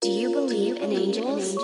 Do you believe in angels?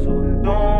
Himmel